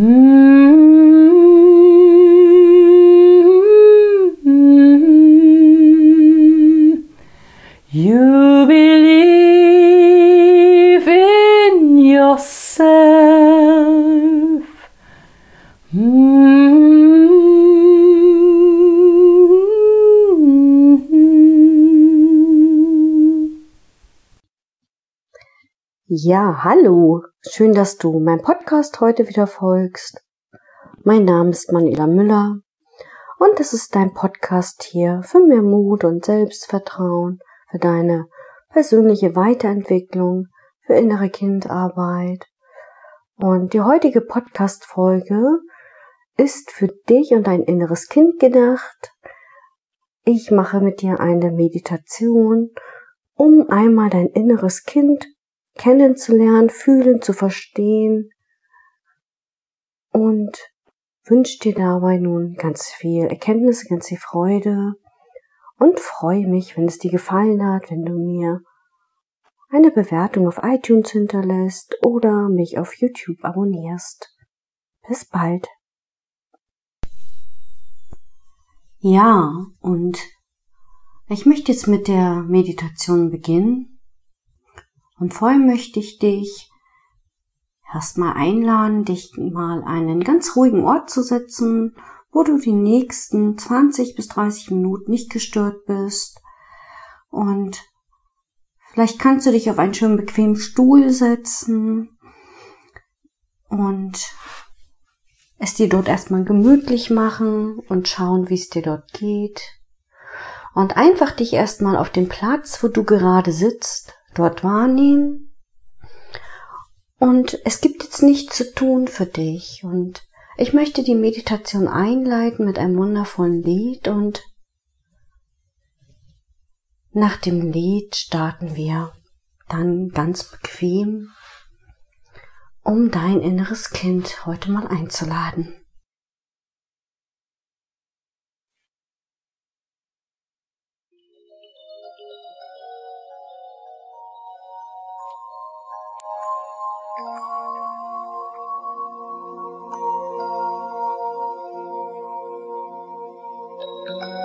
嗯。Ja, hallo. Schön, dass du meinem Podcast heute wieder folgst. Mein Name ist Manuela Müller und es ist dein Podcast hier für mehr Mut und Selbstvertrauen, für deine persönliche Weiterentwicklung, für innere Kindarbeit. Und die heutige Podcast-Folge ist für dich und dein inneres Kind gedacht. Ich mache mit dir eine Meditation, um einmal dein inneres Kind kennenzulernen, fühlen, zu verstehen und wünsche dir dabei nun ganz viel Erkenntnis, ganz viel Freude und freue mich, wenn es dir gefallen hat, wenn du mir eine Bewertung auf iTunes hinterlässt oder mich auf YouTube abonnierst. Bis bald. Ja, und ich möchte jetzt mit der Meditation beginnen. Und vorher möchte ich dich erstmal einladen, dich mal einen ganz ruhigen Ort zu setzen, wo du die nächsten 20 bis 30 Minuten nicht gestört bist. Und vielleicht kannst du dich auf einen schönen bequemen Stuhl setzen und es dir dort erstmal gemütlich machen und schauen, wie es dir dort geht. Und einfach dich erstmal auf den Platz, wo du gerade sitzt, dort wahrnehmen. Und es gibt jetzt nichts zu tun für dich. Und ich möchte die Meditation einleiten mit einem wundervollen Lied und nach dem Lied starten wir dann ganz bequem, um dein inneres Kind heute mal einzuladen. Oh.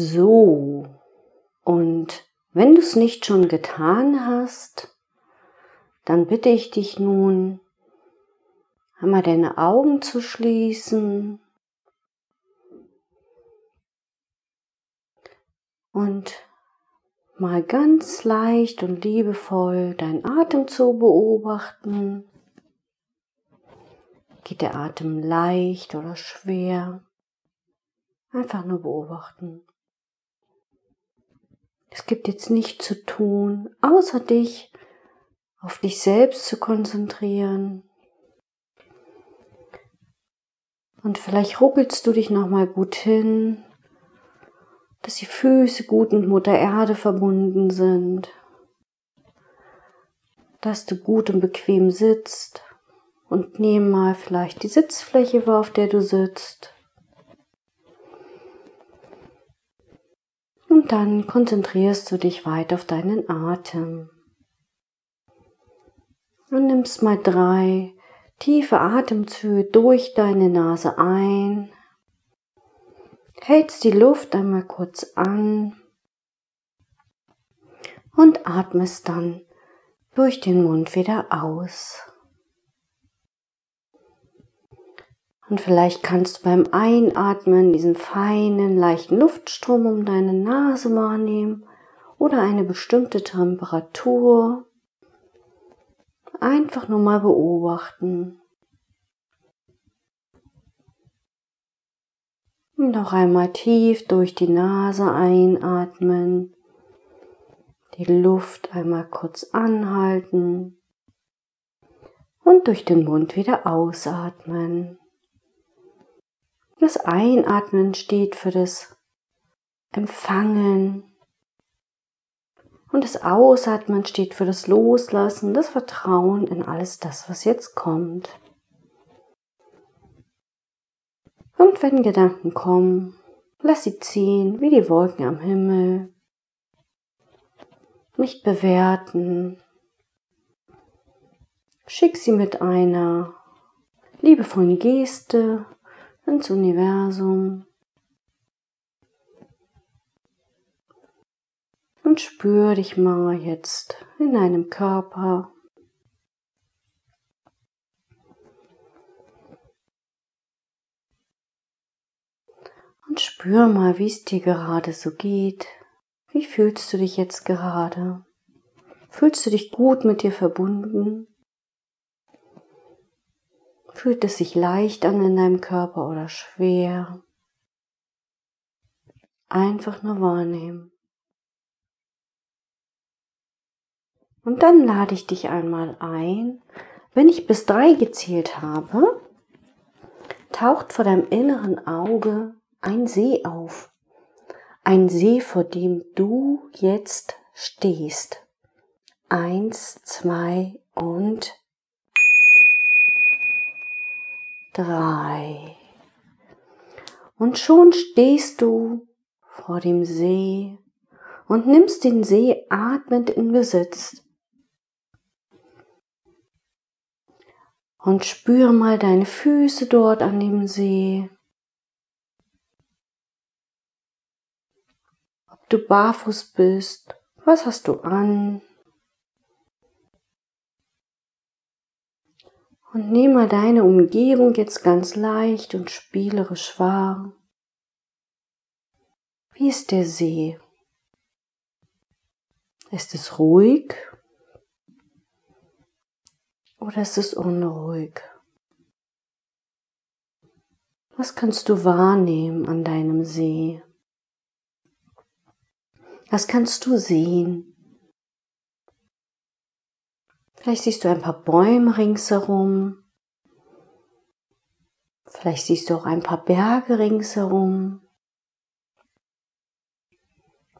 So, und wenn du es nicht schon getan hast, dann bitte ich dich nun, einmal deine Augen zu schließen und mal ganz leicht und liebevoll deinen Atem zu beobachten. Geht der Atem leicht oder schwer? Einfach nur beobachten. Es gibt jetzt nichts zu tun, außer dich auf dich selbst zu konzentrieren. Und vielleicht ruckelst du dich nochmal gut hin, dass die Füße gut mit Mutter Erde verbunden sind, dass du gut und bequem sitzt und nimm mal vielleicht die Sitzfläche auf der du sitzt. Dann konzentrierst du dich weiter auf deinen Atem. Und nimmst mal drei tiefe Atemzüge durch deine Nase ein. Hältst die Luft einmal kurz an und atmest dann durch den Mund wieder aus. Und vielleicht kannst du beim Einatmen diesen feinen, leichten Luftstrom um deine Nase wahrnehmen oder eine bestimmte Temperatur. Einfach nur mal beobachten. Und noch einmal tief durch die Nase einatmen. Die Luft einmal kurz anhalten. Und durch den Mund wieder ausatmen. Das Einatmen steht für das Empfangen. Und das Ausatmen steht für das Loslassen, das Vertrauen in alles das, was jetzt kommt. Und wenn Gedanken kommen, lass sie ziehen wie die Wolken am Himmel. Nicht bewerten. Schick sie mit einer liebevollen Geste ins Universum und spür dich mal jetzt in deinem Körper. Und spür mal, wie es dir gerade so geht. Wie fühlst du dich jetzt gerade? Fühlst du dich gut mit dir verbunden? Fühlt es sich leicht an in deinem Körper oder schwer? Einfach nur wahrnehmen. Und dann lade ich dich einmal ein, wenn ich bis drei gezählt habe, taucht vor deinem inneren Auge ein See auf. Ein See, vor dem du jetzt stehst. Eins, zwei und drei. Und schon stehst du vor dem See und nimmst den See atmend in Besitz. Und spür mal deine Füße dort an dem See. Ob du barfuß bist, was hast du an? Und nimm mal deine Umgebung jetzt ganz leicht und spielerisch wahr. Wie ist der See? Ist es ruhig oder ist es unruhig? Was kannst du wahrnehmen an deinem See? Was kannst du sehen? Vielleicht siehst du ein paar Bäume ringsherum. Vielleicht siehst du auch ein paar Berge ringsherum.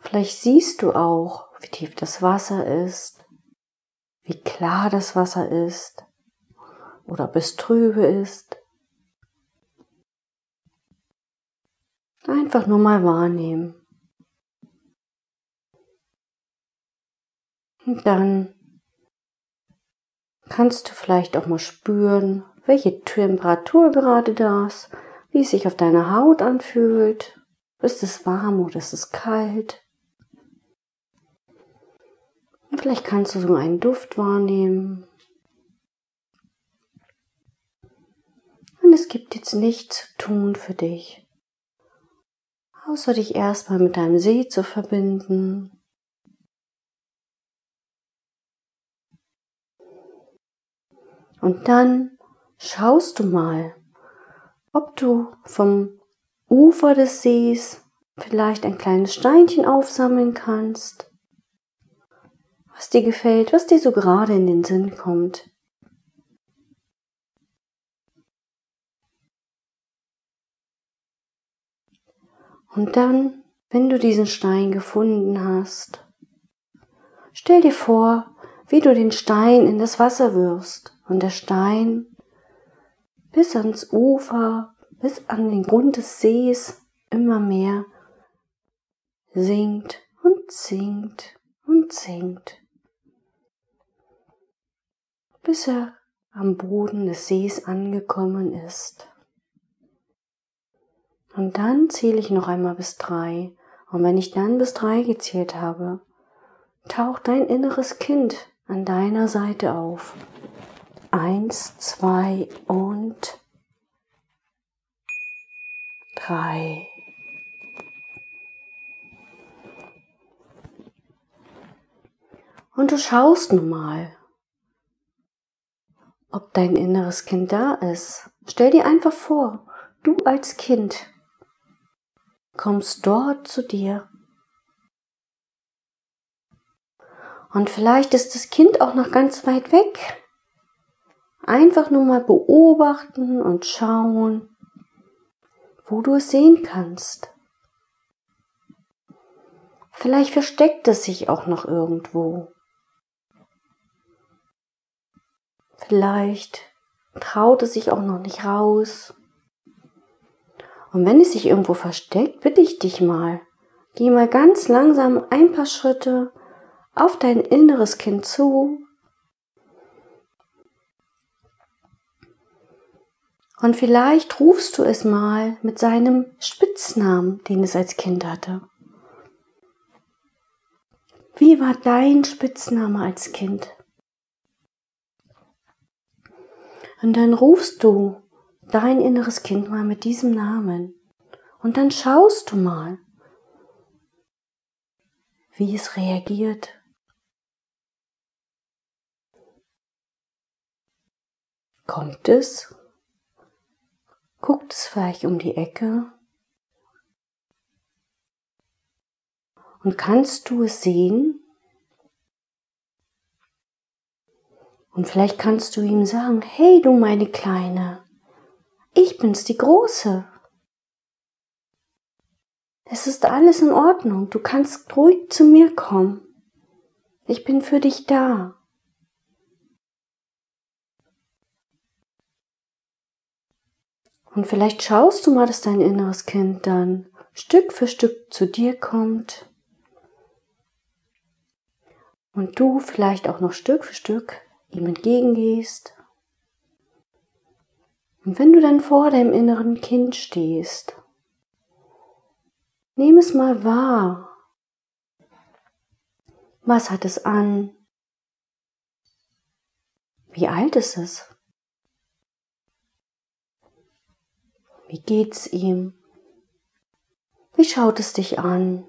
Vielleicht siehst du auch, wie tief das Wasser ist, wie klar das Wasser ist oder ob es trübe ist. Einfach nur mal wahrnehmen. Und dann kannst du vielleicht auch mal spüren, welche Temperatur gerade da ist, wie es sich auf deiner Haut anfühlt. Ist es warm oder ist es kalt? Und vielleicht kannst du so einen Duft wahrnehmen. Und es gibt jetzt nichts zu tun für dich, außer dich erstmal mit deinem See zu verbinden Und dann schaust du mal, ob du vom Ufer des Sees vielleicht ein kleines Steinchen aufsammeln kannst. was dir gefällt, was dir so gerade in den Sinn kommt. Und dann, wenn du diesen Stein gefunden hast, stell dir vor, wie du den Stein in das Wasser wirfst und der Stein bis ans Ufer, bis an den Grund des Sees immer mehr sinkt und sinkt und sinkt, bis er am Boden des Sees angekommen ist. Und dann zähle ich noch einmal bis drei. Und wenn ich dann bis drei gezählt habe, taucht dein inneres Kind an deiner Seite auf. Eins, zwei und drei. Und du schaust nun mal, ob dein inneres Kind da ist. Stell dir einfach vor, du als Kind kommst dort zu dir. Und vielleicht ist das Kind auch noch ganz weit weg. Einfach nur mal beobachten und schauen, wo du es sehen kannst. Vielleicht versteckt es sich auch noch irgendwo. Vielleicht traut es sich auch noch nicht raus. Und wenn es sich irgendwo versteckt, bitte ich dich mal, geh mal ganz langsam ein paar Schritte auf dein inneres Kind zu. Und vielleicht rufst du es mal mit seinem Spitznamen, den es als Kind hatte. Wie war dein Spitzname als Kind? Und dann rufst du dein inneres Kind mal mit diesem Namen. Und dann schaust du mal, wie es reagiert. Kommt es? Guckt es vielleicht um die Ecke? Und kannst du es sehen? Und vielleicht kannst du ihm sagen, hey du meine Kleine, ich bin's, die Große. Es ist alles in Ordnung. Du kannst ruhig zu mir kommen. Ich bin für dich da. Und vielleicht schaust du mal, dass dein inneres Kind dann Stück für Stück zu dir kommt. Und du vielleicht auch noch Stück für Stück ihm entgegengehst. Und wenn du dann vor deinem inneren Kind stehst, nimm es mal wahr. Was hat es an? Wie alt ist es? Wie geht's ihm? Wie schaut es dich an?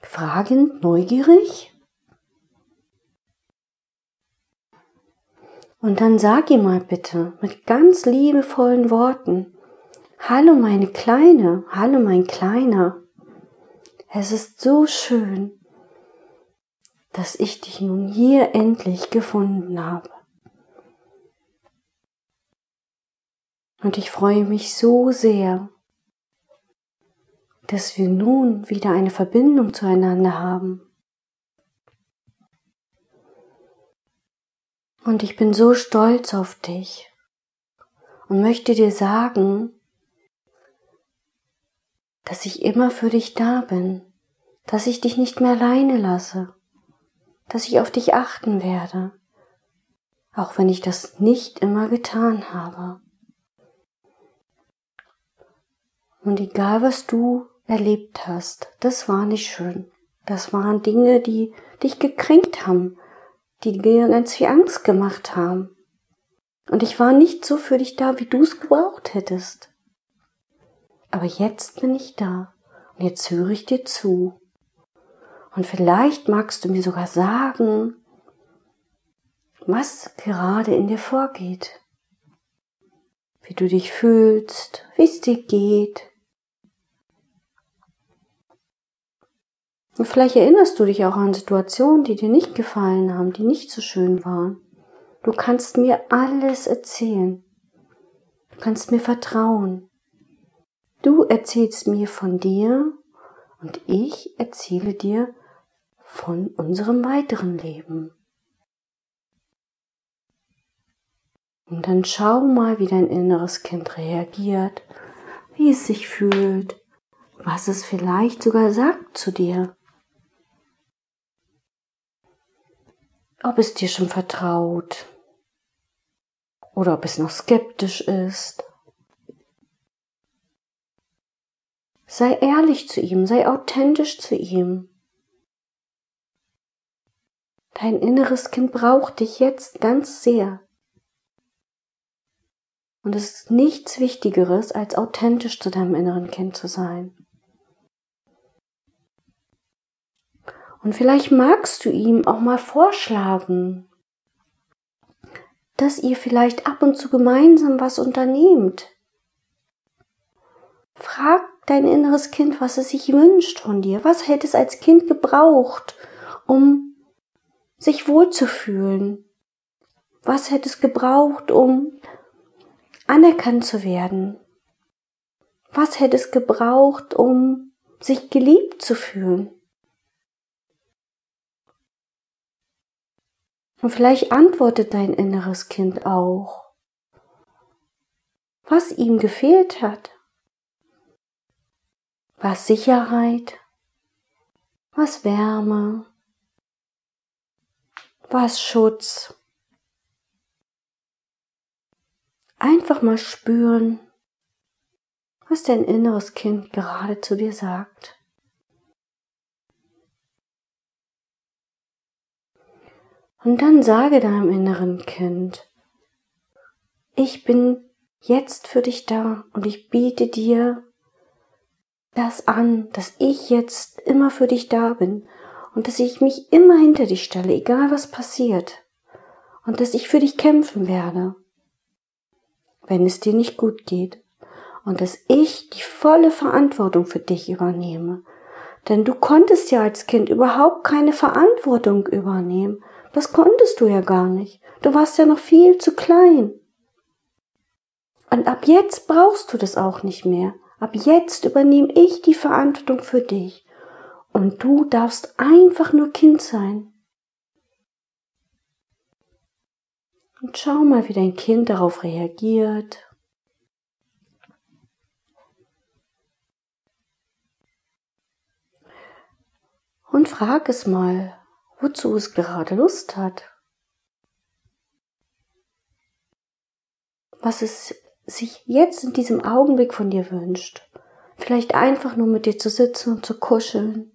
Fragend, neugierig? Und dann sag ihm mal bitte mit ganz liebevollen Worten, Hallo meine Kleine, hallo mein Kleiner. Es ist so schön, dass ich dich nun hier endlich gefunden habe. Und ich freue mich so sehr, dass wir nun wieder eine Verbindung zueinander haben. Und ich bin so stolz auf dich und möchte dir sagen, dass ich immer für dich da bin, dass ich dich nicht mehr alleine lasse, dass ich auf dich achten werde, auch wenn ich das nicht immer getan habe. Und egal was du erlebt hast, das war nicht schön. Das waren Dinge, die dich gekränkt haben, die dir ganz viel Angst gemacht haben. Und ich war nicht so für dich da, wie du es gebraucht hättest. Aber jetzt bin ich da und jetzt höre ich dir zu. Und vielleicht magst du mir sogar sagen, was gerade in dir vorgeht, wie du dich fühlst, wie es dir geht. Und vielleicht erinnerst du dich auch an Situationen, die dir nicht gefallen haben, die nicht so schön waren. Du kannst mir alles erzählen. Du kannst mir vertrauen. Du erzählst mir von dir und ich erzähle dir von unserem weiteren Leben. Und dann schau mal, wie dein inneres Kind reagiert, wie es sich fühlt, was es vielleicht sogar sagt zu dir. Ob es dir schon vertraut oder ob es noch skeptisch ist. Sei ehrlich zu ihm, sei authentisch zu ihm. Dein inneres Kind braucht dich jetzt ganz sehr. Und es ist nichts Wichtigeres, als authentisch zu deinem inneren Kind zu sein. Und vielleicht magst du ihm auch mal vorschlagen, dass ihr vielleicht ab und zu gemeinsam was unternehmt. Frag dein inneres Kind, was es sich wünscht von dir. Was hätte es als Kind gebraucht, um sich wohlzufühlen? Was hätte es gebraucht, um anerkannt zu werden? Was hätte es gebraucht, um sich geliebt zu fühlen? Und vielleicht antwortet dein inneres Kind auch, was ihm gefehlt hat. Was Sicherheit, was Wärme, was Schutz, Einfach mal spüren, was dein inneres Kind gerade zu dir sagt. Und dann sage deinem inneren Kind, ich bin jetzt für dich da und ich biete dir das an, dass ich jetzt immer für dich da bin und dass ich mich immer hinter dich stelle, egal was passiert und dass ich für dich kämpfen werde wenn es dir nicht gut geht und dass ich die volle Verantwortung für dich übernehme. Denn du konntest ja als Kind überhaupt keine Verantwortung übernehmen. Das konntest du ja gar nicht. Du warst ja noch viel zu klein. Und ab jetzt brauchst du das auch nicht mehr. Ab jetzt übernehme ich die Verantwortung für dich. Und du darfst einfach nur Kind sein. Und schau mal, wie dein Kind darauf reagiert. Und frag es mal, wozu es gerade Lust hat. Was es sich jetzt in diesem Augenblick von dir wünscht. Vielleicht einfach nur mit dir zu sitzen und zu kuscheln.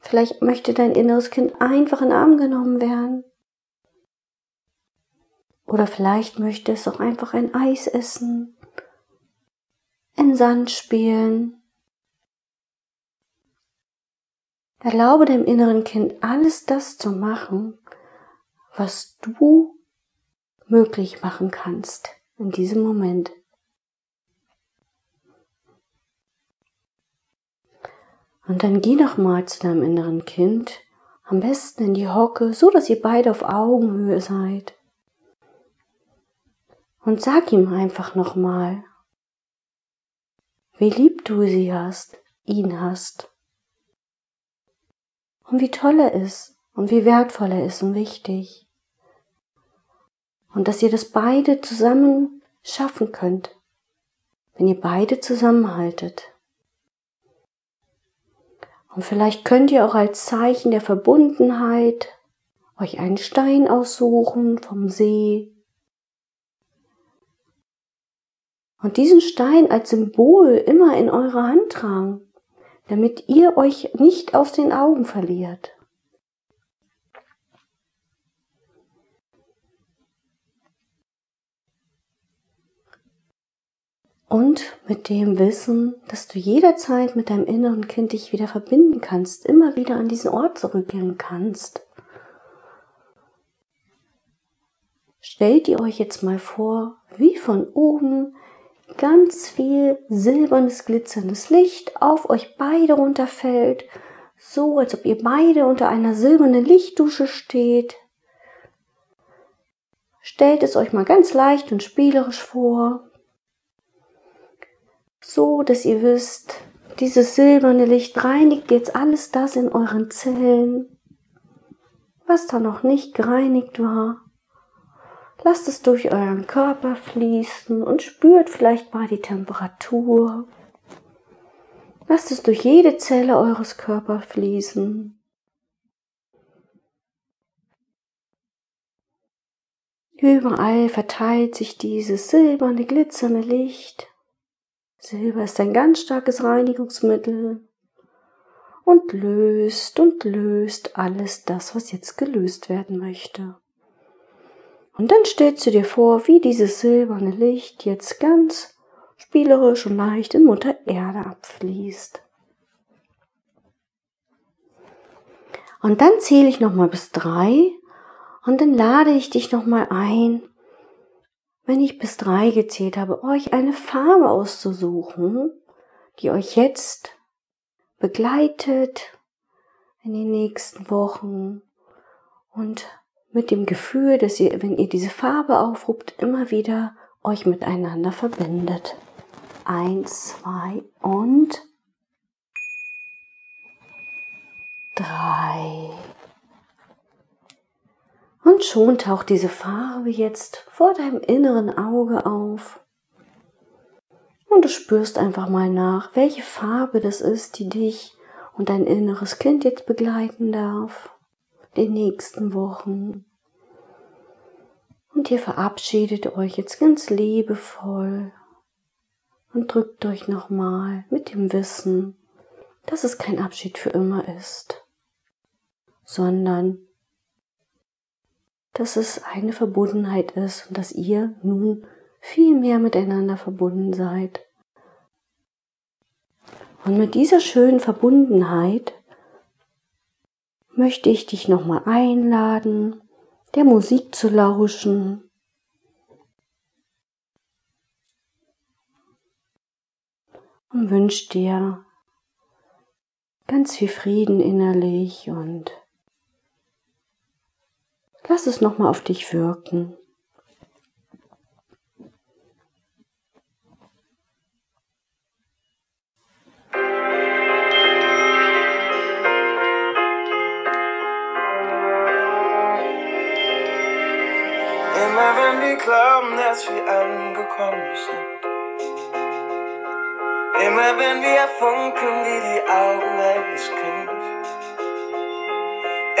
Vielleicht möchte dein inneres Kind einfach in den Arm genommen werden. Oder vielleicht möchte es auch einfach ein Eis essen, in Sand spielen. Erlaube dem inneren Kind alles das zu machen, was du möglich machen kannst in diesem Moment. Und dann geh noch mal zu deinem inneren Kind, am besten in die Hocke, so dass ihr beide auf Augenhöhe seid. Und sag ihm einfach nochmal, wie lieb du sie hast, ihn hast. Und wie toll er ist und wie wertvoll er ist und wichtig. Und dass ihr das beide zusammen schaffen könnt, wenn ihr beide zusammenhaltet. Und vielleicht könnt ihr auch als Zeichen der Verbundenheit euch einen Stein aussuchen vom See und diesen Stein als Symbol immer in eurer Hand tragen, damit ihr euch nicht aus den Augen verliert. Und mit dem Wissen, dass du jederzeit mit deinem inneren Kind dich wieder verbinden kannst, immer wieder an diesen Ort zurückkehren kannst. Stellt ihr euch jetzt mal vor, wie von oben ganz viel silbernes, glitzerndes Licht auf euch beide runterfällt, so, als ob ihr beide unter einer silbernen Lichtdusche steht. Stellt es euch mal ganz leicht und spielerisch vor, so dass ihr wisst, dieses silberne Licht reinigt jetzt alles das in euren Zellen, was da noch nicht gereinigt war. Lasst es durch euren Körper fließen und spürt vielleicht mal die Temperatur. Lasst es durch jede Zelle eures Körpers fließen. Überall verteilt sich dieses silberne, glitzernde Licht. Silber ist ein ganz starkes Reinigungsmittel und löst und löst alles das, was jetzt gelöst werden möchte. Und dann stellst du dir vor, wie dieses silberne Licht jetzt ganz spielerisch und leicht in Mutter Erde abfließt. Und dann zähle ich nochmal bis drei und dann lade ich dich nochmal ein, wenn ich bis drei gezählt habe, euch eine Farbe auszusuchen, die euch jetzt begleitet in den nächsten Wochen und mit dem Gefühl, dass ihr, wenn ihr diese Farbe aufruft, immer wieder euch miteinander verbindet. Eins, zwei und drei. Und schon taucht diese Farbe jetzt vor deinem inneren Auge auf. Und du spürst einfach mal nach, welche Farbe das ist, die dich und dein inneres Kind jetzt begleiten darf. Den nächsten Wochen. Und ihr verabschiedet euch jetzt ganz liebevoll und drückt euch nochmal mit dem Wissen, dass es kein Abschied für immer ist, sondern dass es eine Verbundenheit ist und dass ihr nun viel mehr miteinander verbunden seid. Und mit dieser schönen Verbundenheit möchte ich dich nochmal einladen, der Musik zu lauschen. Und wünsche dir ganz viel Frieden innerlich und lass es nochmal auf dich wirken. Glauben, dass wir angekommen sind. Immer wenn wir funkeln wie die Augen eines Kindes.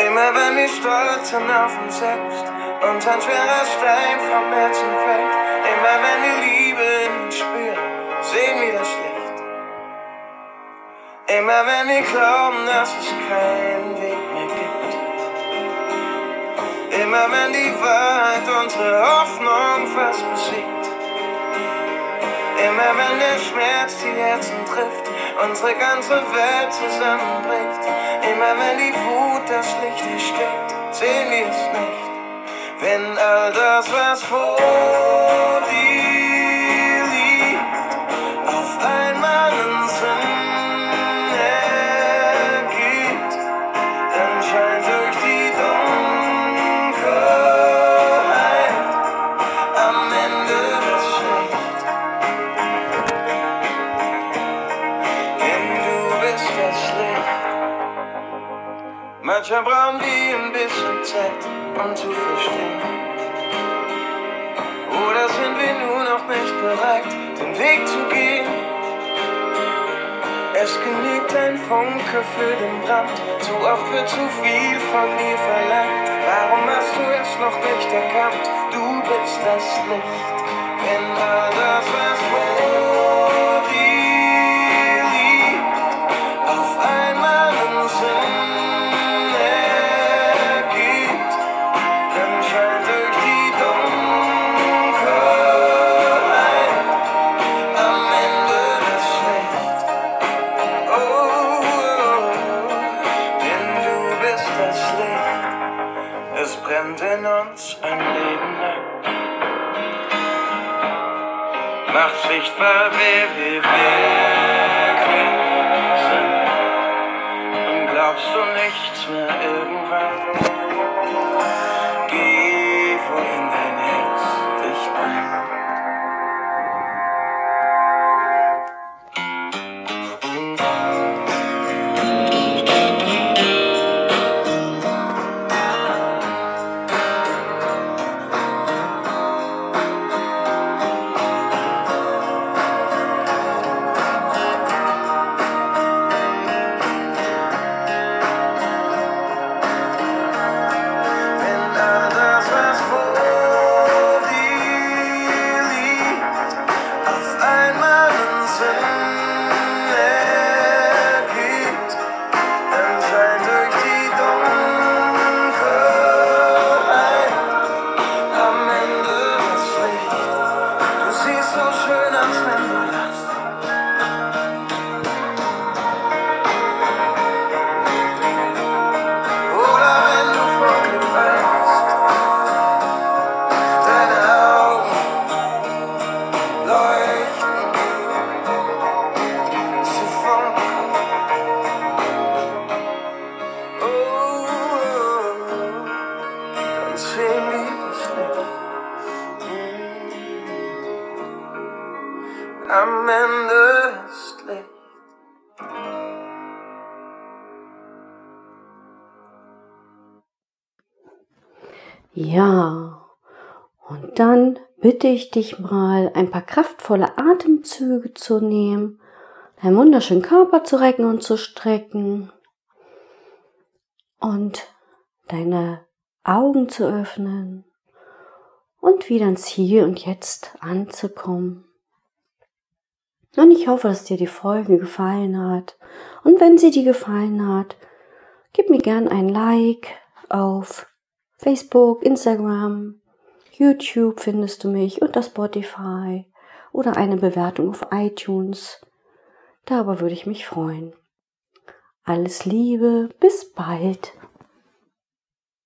Immer wenn wir stolz sind auf uns selbst und ein schwerer Stein vom Herzen fällt. Immer wenn wir Liebe in uns spüren, sehen wir das Licht. Immer wenn wir glauben, dass es keinen Weg mehr gibt. Immer wenn die Wahrheit unsere Hoffnung fast besiegt. Immer wenn der Schmerz die Herzen trifft, unsere ganze Welt zusammenbricht. Immer wenn die Wut das Licht erstickt, sehen wir es nicht. Wenn all das, was vor dir Manchmal brauchen wir ein bisschen Zeit, um zu verstehen. Oder sind wir nur noch nicht bereit, den Weg zu gehen? Es genügt ein Funke für den Brand, zu oft wird zu viel von dir verlangt. Warum hast du es noch nicht erkannt? Du bist das Licht, wenn all das, was macht sichtbar, wer wir wirklich sind. Und glaub Ja, und dann bitte ich dich mal, ein paar kraftvolle Atemzüge zu nehmen, deinen wunderschönen Körper zu recken und zu strecken und deine Augen zu öffnen und wieder ins Hier und Jetzt anzukommen. Und ich hoffe, dass dir die Folge gefallen hat. Und wenn sie dir gefallen hat, gib mir gern ein Like auf Facebook, Instagram, YouTube findest du mich unter Spotify oder eine Bewertung auf iTunes. Darüber würde ich mich freuen. Alles Liebe, bis bald.